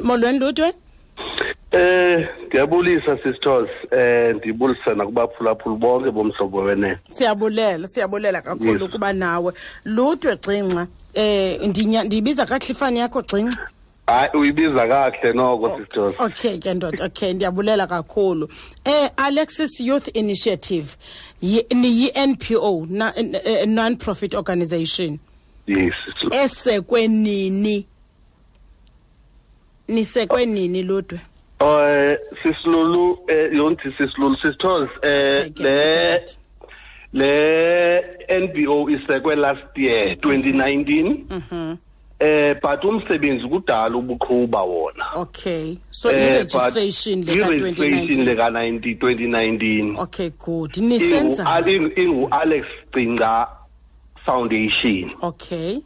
molweni lutwe Eh ngiyabulisa sisithozi eh ndibulisa nakubaphulaphuli bonke bomhlobo wenene. siyabulela siyabulela kakhulu kuba nawe lutwe gxinxa eh ndinya- ndiyibiza kahlifani yakho gxinxa Hayi uyibiza kahle noko sisithozi. okay ke ndoda okay ndiyabulela kakhulu eh alexis youth initiative yi- niyi-npo na- eh, non-profit organization Yes. sisithozi. Nisekwe nini ludwe? Eh sisilulu eh yonke sisilulu sisithozi eh le le NBO isekwe last year 2019 mhm eh but umsebenzi kudala ubuqhuba wona. okay. So i-registration but leka i-registration 2019 leka 90 2019 okay good. Nisenza? Ingu- Alex Cinga Foundation. Okay.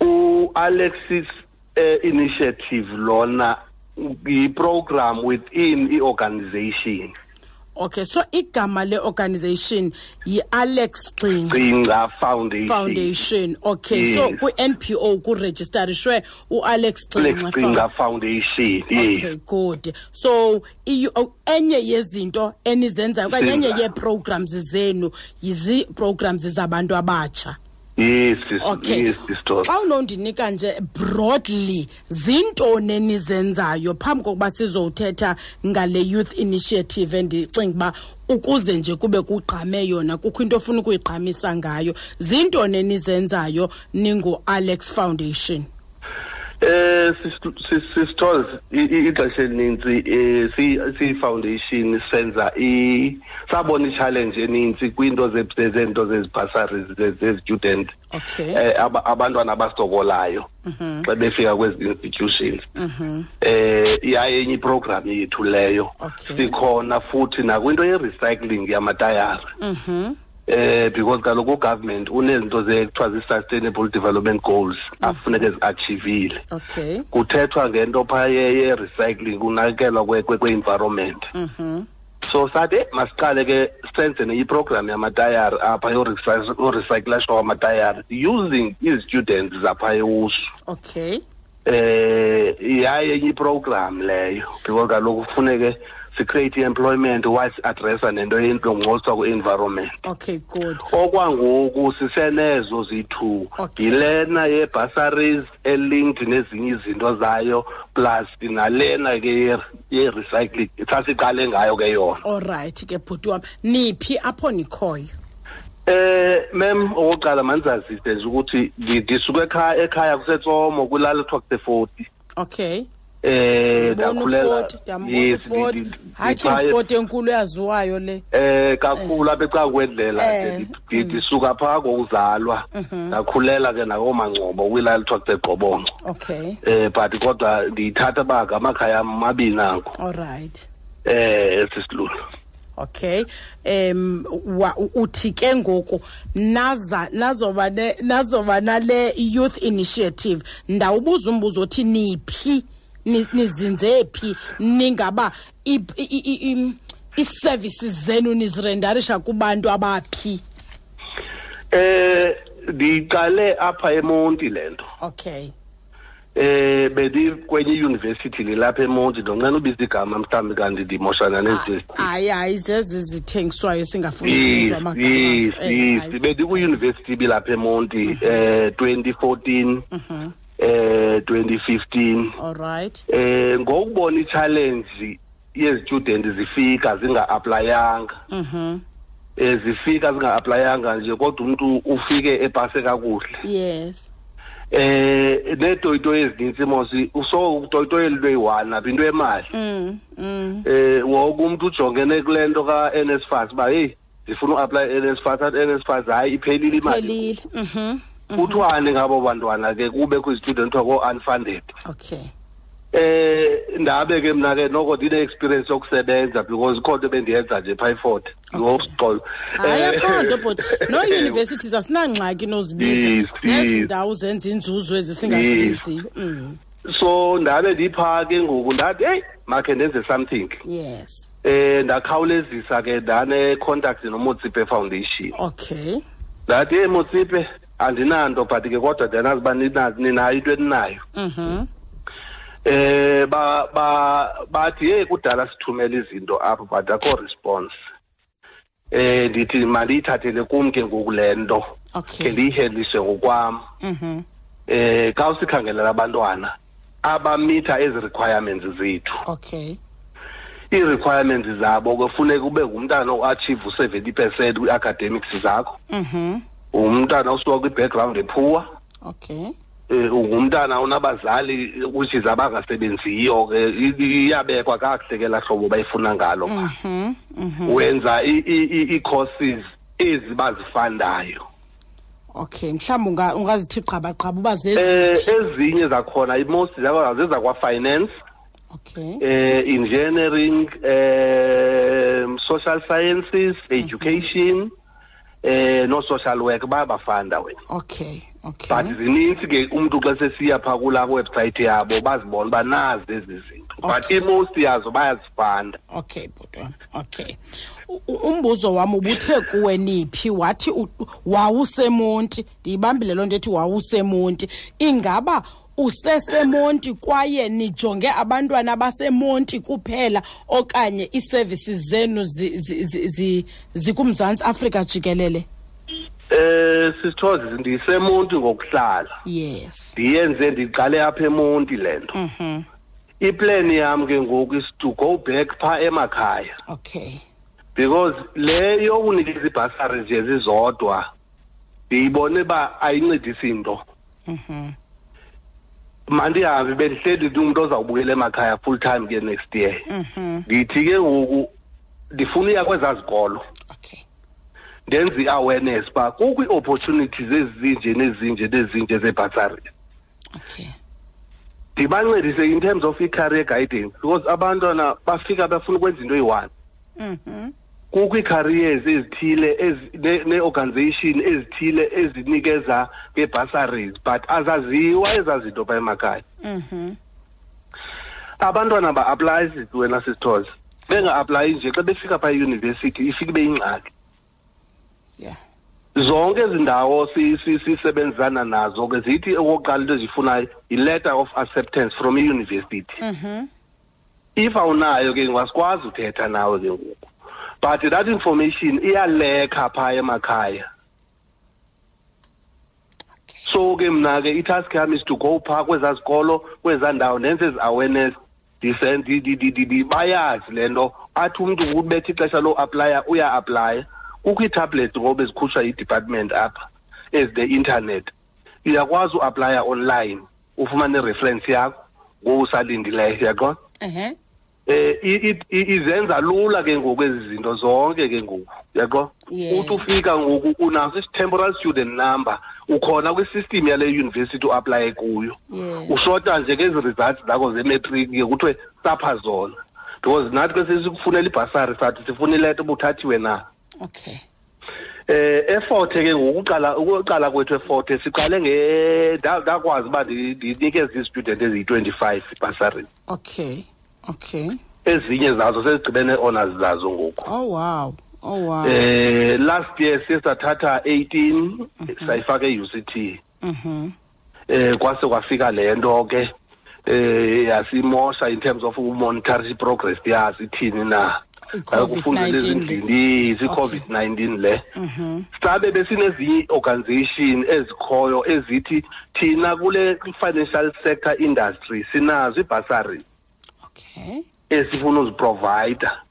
U Alexis initiative lona i program within i organization okay so igama le-organization yi-alex Cinga Foundation. Foundation. Okay so Yes. kwi-npo kuregisterishwe u-alex Cinga Foundation okay yes good. So iyo- oh, enye yezinto enizenzayo okanye enye yee-programs zenu yizi-programs zabantu abatsha? Yes sis- okay. yes sister xa unondinika nje broadly zintoni enizenzayo phambi kokuba sizowuthetha ngale youth initiative endicinga uba ukuze nje kube kugqame yona kukho into ofuna ukuyigqamisa ngayo zintoni enizenzayo ningu-alex foundation. Eh sisithols ixesha elinintsi eh si si foundation senza i sabona i-challenge eninzi kwinto ze- zento zezibhasaries ze-student okay. eh aba- abantwana abasokolayo xa befika kwezi institutions. Eh yaye enye iprogram yethu leyo sikhona futhi nakwinto ye-recycling yamatayara. Mhm. Eh because kaloku ugovernment unezinto zekuthiwa zi-sustainable development goals afuneke zi-achivile okay. Kuthethwa ngento phaa ye- ye-recycling kunakekelwa kwe- kwe- kwe-environment. Mhm so sathi "Eh, masiqale ke senze neyiprogram yamatayari apha yorecy- yorecyclashwa kwamatayari using ii-students zapha ewusu okay. Eh yaye iprogram leyo because kaloku kufuneke sicreate i-employment while si-adressa nento yengcoliswa kwe-environment okay good. Okwangoku sisenezo ziyi-two Okay. yilena ye-bursaries elinked nezinye izinto zayo plus nalena ke ye- ye-recycling. Sasiqale ngayo ke yona. Allright ke bhuti wam niphi apho nikhoyo? Eh mem okokuqala manizazise nje ukuthi ndisuka ekhaya ekhaya kusetsomo kwilali kuthiwa kusefoti okay. Eh ndiyambona ndakhulela ufoti ndiyambona Yes, ufoti ndi- ndi- hayi ndiphaya- transport enkulu eyaziwayo le. Eh kakhulu apha ecakwendlela Eh, ke ndi- ndisuka phaa kokuzalwa ndakhulela ke nakoomangcobo kwilali kuthiwa kusegqobonco okay. Eh but kodwa ndiyithatha uba ngamakhaya amabini ango allright eh esisilulu okay. Em wa- u- uthi ke ngoku naza nazoba ne- nazoba nale youth initiative. Ndawubuza umbuzo othi niphi? ni- nizinze phi? Ningaba i- i- i- i- ii-services zenu nizirendarisha kubantu abaphi? Eh ndiqale apha emonti lento okay. Eh bedi kwenye iuniversity lilapha emonti ndonqena ubiza igama mhlawumbi kanti ndimoshana nezinto hayi hayi zezi zithengiswayo singafuni yes ukuzwa amagama. Eh, bedi kwiuniversity bilapha emonti eh 2014 eh 2015 allright eh ngokubona i-challenge yezitudent zifika zinga-aplayanga mhm eh zifika zinga-aplayanga nje kodwa umuntu ufike epase kakuhle. Yes. Eh netoyito ezininzi mosi uso utoyito elilo eyi-one apha into yemali. Mm mm. Eh wonke umuntu ujongene kule nto ka-NSFAS uba heyi ndifuna uaplaya i-NSFAS athi NSFAS hayi iphelile imali. Phelile mhm kuthiwani ngabo bantwana ke kube kwi-student kuthiwa ko-unfunded. Okay. Eh ndabe ke mna ke noko ndine-experience yokusebenza because ikho nto bendiyenza nje phaa ifort ngosixolo hayi akho nto bhoti no-universities asinangxaki nozibiza Yes, zezi yes. ndawo zenza inzuzo ezisingazibiziyo mm. so ndabe ndiphaa ke ngoku ndathi heyi makhe ndenze something. Yes. Eh ndakhawulezisa ke ndane-contact nomotsipe foundation. Okay. Ndathi hey motsipe andinanto but ke kodwa ndiyanazi uba ninayo into eninayo. Mhm. Eh ba ba bathi hey kudala sithumela izinto apha but akho response. Eh ndithi mandiyithathele kum ke ngoku le nto ke okay ndiyiheliswe ngokwam. Mhm. Eh xa usikhangelela abantwana abamitha ezi requirements zethu. Okay. Ii-requirements zabo kufuneka ube ngumntana o-achieve u-seventy percent kwi-academics zakho. Mhm. Umntana usuka kwi-background ephuwa. Okay. Um ungumntana unabazali which is abangasebenziyo ke iyabekwa kakuhle ke laa hlobo bayifuna ngalo mhm mhm. Wenza ii-courses ezi bazifandayo okay mhlawumbi ungazithi qabaqaba uba eh zezi ezinye zakhona i-most zakhona zezakwa-finance okay. eh engineering um social sciences education eh no social work bayabafanda wena. Okay okay. But zininzi ke umuntu xa sesiya phaa kulaa website yabo bazibona uba nazi ezi zinto. But Okay. i-most yazo bayazifanda okay bhotwana okay. Umbuzo wam ubuthe kuwe niphi? Wathi wawusemonti. Ndiyibambile loo nto ethi wawusemonti. Ingaba usesemonti kwaye nijonge abantwana basemonti kuphela okanye ii-services zenu zi- zi- zi- zi- zikumzantsi afrika jikelele? Eh sisithozi ndisemonti ngokuhlala. Yes. Ndiyenze ndiqale apha emonti le nto. Mhm. Iplan yam ke ngoku is to go back phaa emakhaya. Okay. Because le yokunikeza ibhasari nje zizodwa ndiyibone uba ayincedisi nto. Mhm. Mandihambe bendihleli ndi umntu ozawubuyela emakhaya full time ke next year. Mhm. Ndithi ke ngoku ndifuna uya kwezaa zikolo. Okay. Ndenze i-awareness uba kukho ii-opportunities ezinje nezinje nezinje zebhasari okay. Ndibancedise in terms of i-career guidance because abantwana bafika bafuna ukwenza into eyi-one. Mhm. kukho ii-careers ezithile ezi- ne- nee-organization ezithile ezinikeza ngeebasaries but azaziwa ezaa zinto phaa emakhaya mhm. Abantwana ba-aplayi sithi wena sisithoze benga-aplayi nje xa befika phaa eyunivesithi ifike ibe yingxaki. Yeah. Zonke ezi ndawo si- si- sisebenzisana nazo ke zithi okokuqala into ezifunayo yi-letter of acceptance from iyunivesithi mhm. If awunayo ke ngasikwazi uthetha nawe ke ngoku. But that information iyalekha phaa emakhaya. So ke mna ke itask yam is to go phaa kwezaa zikolo kwezaa ndawo ndenze ezi awareness ndise- ndi- ndi- ndi- ndi- ndi- bayazi le nto. Athi umntu ubetha ixesha loaplaya uya-aplaya kukho iitablet ngoba ezikhutshwa yi-department apha ezine-internet uyakwazi uaplaya online ufumane ireference yakho ngoku usalindileyo yaqona ehe. Eh izenza lula ke ngoku ezi zinto zonke ke ngoku yaqo? Uthi ufika ngoku unaso isi-temporal student number ukhona kwisystem yale yunivesithi uaplaye kuyo. Ushota nje ngezi results zakho zemetric ke kuthiwe sapha zona because nathi ke sesikufunela ibhasari sathi sifuna ileta ubuthathiwe na? Okay. Eh efort ke ngokuqala ukuqala kwethu efort siqale nge ndakwazi uba ndi- ndinikeze i-student eziyi-25 ibhasari okay. Okay. Ezinye zazo sezigcibene honors zazo ngoku. Oh wow. Oh wow. Eh last year siye sathatha 18 sayifaka e-UCT mhm. Eh kwase kwafika le nto ke. Eh yasimosha in terms of umonitors i-progress yazi ithini na? I-COVID-19 kufundela ezindlini i-covid-19 le. mhm. Sabe besinezinye i-organization ezikhoyo ezithi thina kule financial sector industry sinazo ibhasari okay. Esifuna uziprovida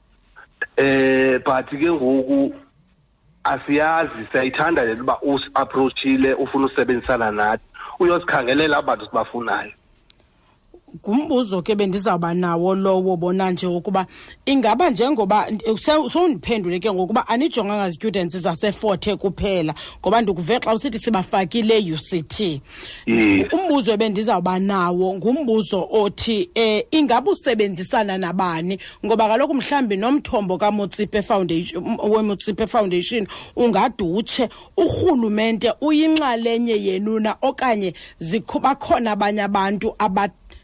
eh but ke ngoku asiyazi siyayithanda le uba usi-approachile ufuna usebenzisana nathi. Uyosikhangelela abantu sibafunayo ngumbuzo ke bendizawuba nawo lowo bona nje ukuba ingaba njengoba sowundiphendule ke ngokuba anijonganga students zaseforte kuphela ngoba ndikuve xa usithi sibafakile UCT umbuzo ebendizawuba nawo ngumbuzo othi eh ingaba usebenzisana nabani? Ngoba kaloku mhlambi nomthombo kaMotsipe Foundation weMotsipe Foundation ungadutshe urhulumente uyinxalenye yenuna okanye bakhona abanye abantu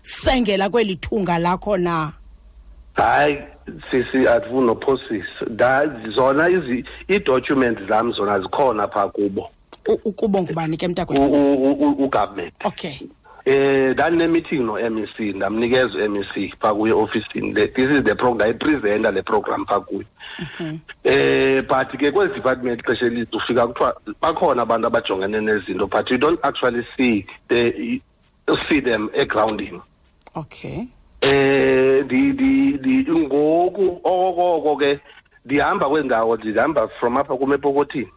abasengela kweli thunga lakho na? Hayi sisi andifuni nophosisa Da- zona izi- ii-documents zam zona zikhona phaa kubo. U- ukubo ngubani ke u- mntakwethu u- u- u- ugovernment okay. Eh ndane-meeting no-mec ndamnikeza u-mec phaa kuye ofisini. Le- this is the program ndayipresenta le program phaa kuye. Eh but ke kwezi department xesha elithi ufika kuthiwa bakhona abantu abajongene nezinto but you don't actually see the see them egrounding. Okay. Eh di di di ngoku okoko ke ndihamba kwendawo ndihamba from apha kum epokothini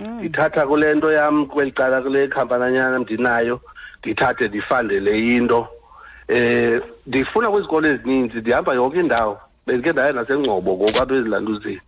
ndithatha kule nto yam kweli cala kule khampananyana ndinayo ndithathe ndifandele into. Eh ndifuna kwizikolo ezininzi ndihamba yonke indawo. Bendike ndaya nasengcobo ngoku apha ezilanduzeni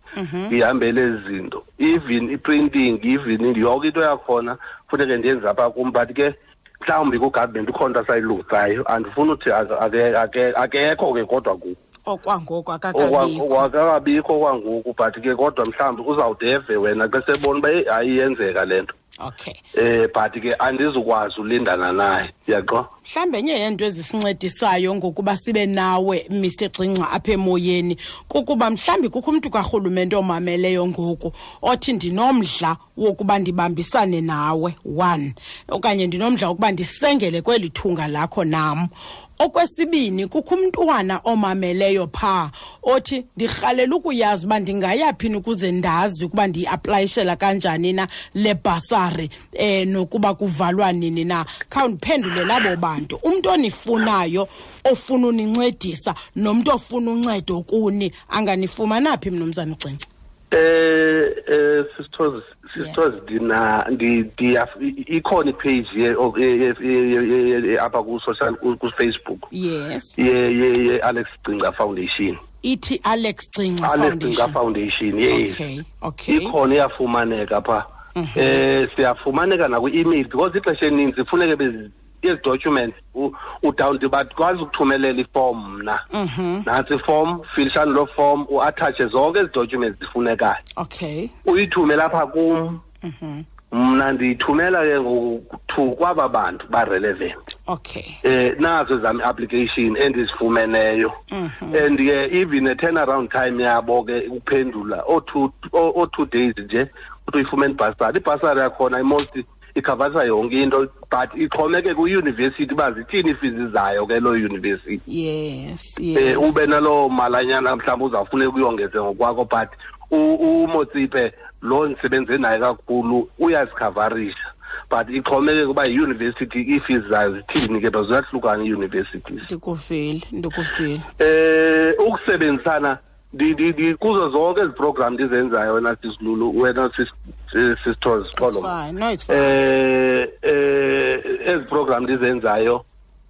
ndihambele ezi zinto. Even i-printing even yonke into yakhona funeke ndiyenze apha kum but ke mhlawumbi kugovernment ukhona into asayilungisayo andifuni uthi ake- ake- ake- akekho ke kodwa ku okwangoku Okwa- akakabikho okwakabikho kwangoku but ke kodwa mhlawumbi uzawudeve wena xa sebona uba "Eyi, hayi iyenzeka le nto. Okay. Um but ke andizukwazi ulindana naye yaqo mhlambe enye yento ezisincedisayo ngokuba sibe nawe Mr Gcingca apha emoyeni. Kukuba mhlawumbi kukho umntu karhulumente omameleyo ngoku othi ndinomdla wokuba ndibambisane nawe one. Okanye ndinomdla wokuba ndisengele kweli thunga lakho nam. Okwesibini kukho umntwana omameleyo phaa othi ndirhalela ukuyazi uba ndingayaphini ukuze ndazi ukuba ndiyiaplayishela kanjani na le bhasari um nokuba kuvalwa nini na. Khawundiphendule labo bantu umntu onifunayo ofuna unincedisa nomntu ofuna uncedo kuni anganifumana phi mnumzana ugcintsa eh eh sisithozi sisithozi ndina ndi ikhona ipage ye apha ku social ku Facebook yes. Ye ye Alex Gcinga Foundation. Ithi alex gcingca Alex Gcinga foundation. Foundation yes. Okay okay. Ikhona iyafumaneka pha eh siyafumaneka na ku-email because ixesha eninzi kufuneke bezi ezi documents u- udown bakwazi ukuthumelela iform mna. Nantsi iform filishani loo form uattache zonke ezi documents zifunekayo. Okay. Uyithumela apha kum. Mna ndiyithumela ke ngoku kwaba bantu ba-relevant okay. Eh nazo ezam application endizifumeneyo. And ke even a turnaround time yabo ke ukuphendula o-two o- o-two days nje uthi uyifumene ibhasari ibhasari yakhona most ikhavasa yonke into but ixhomeke kwiyunivesithi uba zithini ifizi zayo ke loo yunivesithi yes eh yes. ube naloo malanyana mhlawumbi uzawufuneka uyongeze ngokwakho but umotsipe lo ndisebenze naye kakhulu uyazikhavarisha but ixhomeke kuba yiyunivesithi iifees zayo zithini ke baziyahlukana ii-universities. Ndikuvile ndikuvile. Eh ukusebenzisana kuzo zonke ezi program ndizenzayo wena sisilulu wena sisithozi it's xolo fine. No it's fine. eh eh ezi program ndizenzayo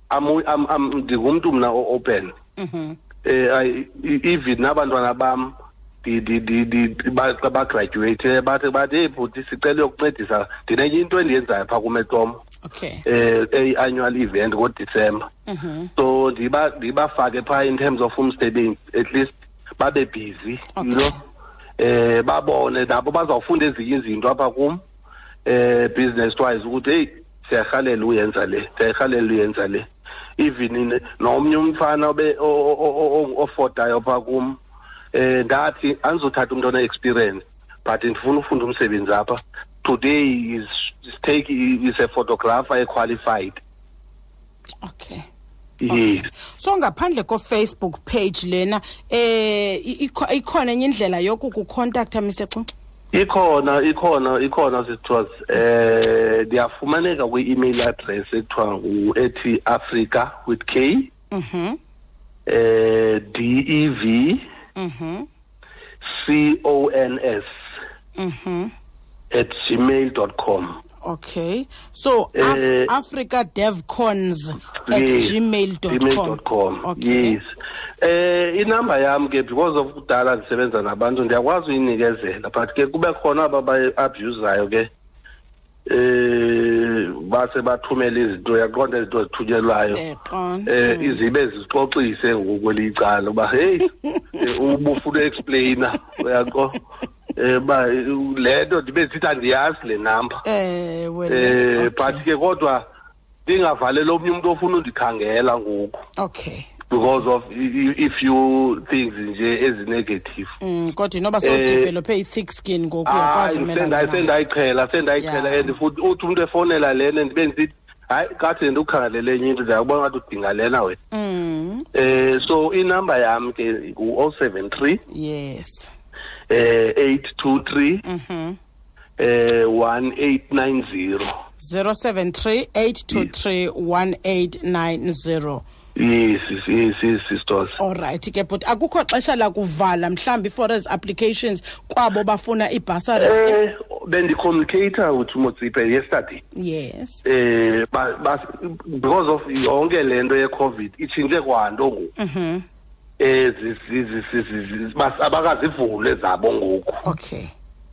amu- am- am- ndingumntu mna o-open Mhm. eh I- i- even nabantwana bam di- di- di- di- ba- xa bagraduate bathi bathi hey bhuti sicela yokuncedisa ndinenye into endiyenzayo phaa kumetom okay. Eh eyi-annual event ngodisemba Mhm. so ndiba ndibafake phaa in terms of umsebenzi at least babe busy you know? Eh babone nabo bazawufunda ezinye izinto apha kum. Eh business wise ukuthi hey siyarhalela uyenza le siyarhalela uyenza le. Even nomnye umfana obe ofodayo phaa kum eh ndathi andizothatha umntu one-experience but ndifuna ufunda umsebenzi apha. Today is is take is a photographer equalified. Okay. Yes so ngaphandle ko-facebook page lena eh ikhona enye indlela yokukucontacta mr gcingca ikhona ikhona ikhona sithiwa eh ndiyafumaneka kwi-email address ekuthiwa ngu ethi africa with k. Mhm eh d e v. Mhm c o n s mhm at gmail dot com. Okay. So Eh, Af- africa devcons at Yes, gmail dot gmail okay. Yes. Eh inamba yam ke because of kudala ndisebenza nabantu ndiyakwazi uyinikezela but ke kube khona aba bayi-abuzayo ke eh base bathumela izinto uyaqonda izinto ezithunyelwayo. Eqon. eh izibe zixoxise ngokwelicala uba hey eh, ubufuna explainer uyaqo? Eh ba le nto ndibe sithi andiyazi le number. Eh well eh but ke kodwa ndingavaleli omnye umuntu ofuna undikhangela ngoku. Okay. Because of if you things nje ezi-negative. Mm kodwa inoba Eh, sowudevelophe i-thick skin ngoku uyakwazi sendayiqhela sendayiqhela and futhi uthi umuntu efonela lena ndibe ndisithi hayi kade ndikukhangelele enye into ndiyakubona ngathi udinga lena wena. Eh so inamba yam ke ngu-073 yes. Eh 823 mhm eh 1890 073 823 1890 yes yes, yes yes sisters. Alright ke but akukho xesha lakuvala mhlawumbi for as applications kwabo bafuna iibhasaries ke? Eh bendicommunicator with umotsipe yesterday yes. Eh because of yonke lento ye-covid itshintshe kwanto ngoku. Mhm abakazivule zabo ngoku. Okay.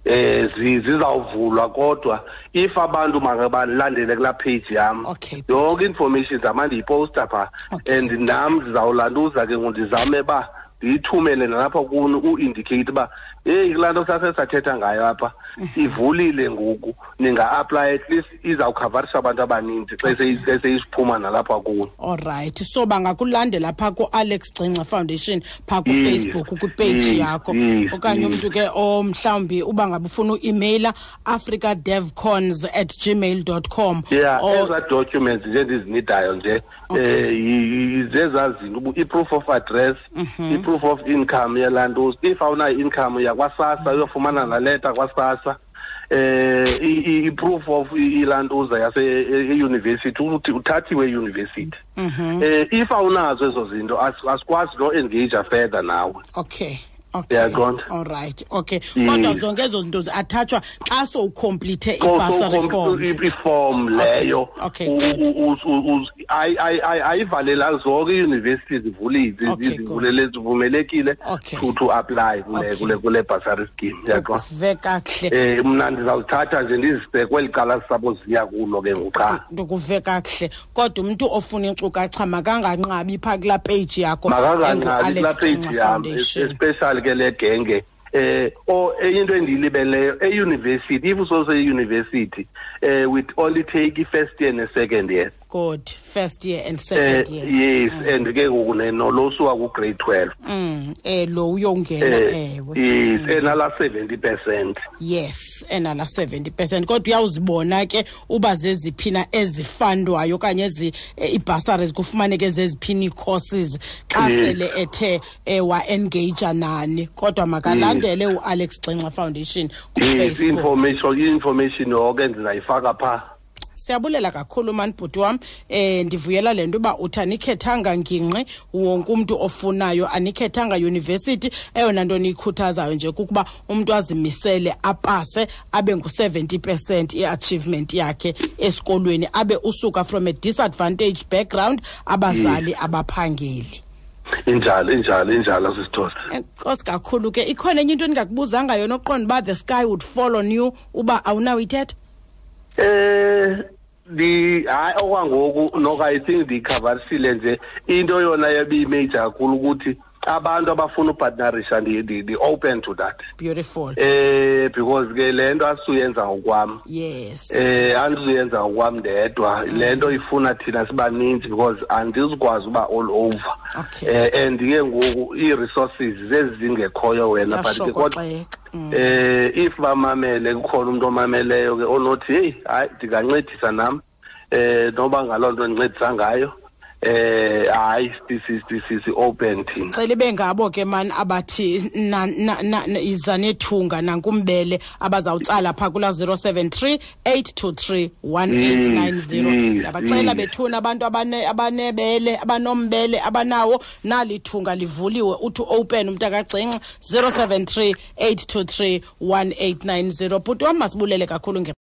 Eh zi- zizawuvulwa kodwa if abantu makabalandele kulaa page yam yonke information zama ndiyiposta Okay. and nam ndizawulantuza ke ngoku ndizame uba ndiyithumele nalapha kuni u-indicate uba heyi kulaa nto sase sathetha ngayo apha ivulile ngoku. Ninga-aplya at least izawukhavarisha abantu abaninzi xa seyi- xa seyisiphuma nalapha kuni alright so bangakulandela phaa ku-alex gcinxa foundation phaa kufacebook kwipage yakho. okanye umntu ke omhlawumbi uba ngabe ufuna u-imeyila africa devcons at gmail com. Yeah or ezaa documents nje ndizinidayo nje um zezaa zinto i-proof of address Mhm. i-proof of income yalaa nto. If awunayo i-income yakwasasa uyofumana naleta kwasasa eh i- i- i-proof of i- ilantuza yase-eyunivesithi uthi uthathiwe eyunivesithi Mhm. eh if awunazo ezo zinto as- asikwazi no-engage further nawe. Okay. Okay Uyaqonda? alright okay Yes. kodwa zonke ezo zinto zi-athachwa xa sowucomplithe So- so i-bursary com- forms i- iform leyo okay, U- good. u- u- u- u- ayi- ayi- ayi- ayivalela zonke iiyunivesithi zivulile Okay, zivulele zivumelekile Okay. to to apply kule Okay. kule kule bursary scheme yaqo ve kakuhle eh mna ndizawuzithatha nje ndizise kweli cala sabo ziya kulo ke ngoku ndikuve kakuhle kodwa umntu ofuna iinkcukacha makanganqabi phaa kulaa page yakho makanganqabi kulaa engu-Alex page Gcinxa yam Foundation. especially ke le genge eh o enye into endiyilibeleyo eyunivesithi if usoseyunivesithi eh with only take i-first year ne-second year good first year and eh second year. yes and ke ngoku nolosuka ku-grade twelve. Mm. Eh lo uyongena eh ewe. yes enala seventy percent. Yes enala 70 percent. Kodwa uyawuzibona ke uba zeziphi na ezifandwayo okanye ezi eh, iibhasaries kufumaneke zeziphini ii-courses xa Yes. sele ethe um wa-engagea nani. Kodwa makalandele u-alex gcinxa foundation yes kufacebook information i-information yonke ndizayifaka phaa siyabulela kakhulu mani bhuti wam eh ndivuyela le nto uba uthi anikhethanga ngingqi wonke umntu ofunayo anikhethanga yunivesithi. Eyona nto niyikhuthazayo nje kukuba umntu azimisele apase abe ngu-70 percent i-achievement yakhe esikolweni abe usuka from a disadvantage background abazali abaphangeli. Injalo injalo injalo sisithosa. Enkosi kakhulu ke. Ikhona enye into endingakubuzanga yona oqonda uba the sky would fall on you uba awunawo ithetha eh di hayi okwangoku noko i think ndiyikhavarisile nje into yona yebiyimajor kakhulu ukuthi abantu abafuna upartnerisha ndi-open to that. Beautiful. Eh because ke le nto asisuyenza ngokwam yes. Eh andizuyenza ngokwam ndedwa. Le nto ifuna thina sibaninzi because andizukwazi uba all over. Okay. eh and ke ngoku ii-resources zezi zingekhoyo wena but kodwa Mm. Eh if bamamele kukhona umuntu omameleyo ke onothi hey hayi ndingancedisa nam eh noba ngaloo nto ndincedisa ngayo eh hayi si-open thina. Cela ibe ngabo ke mani abathi na- na- na- na- iza nethunga nankumbele abazawutsala phaa kula 073 823 1890 Yes, ndiyabacela yes. bethuna abantu abane- abanebele abanombele abanawo. Nali thunga livuliwe uthi open umntu akagcinxa 073 823 1890 bhuti wam masibulele kakhulu nge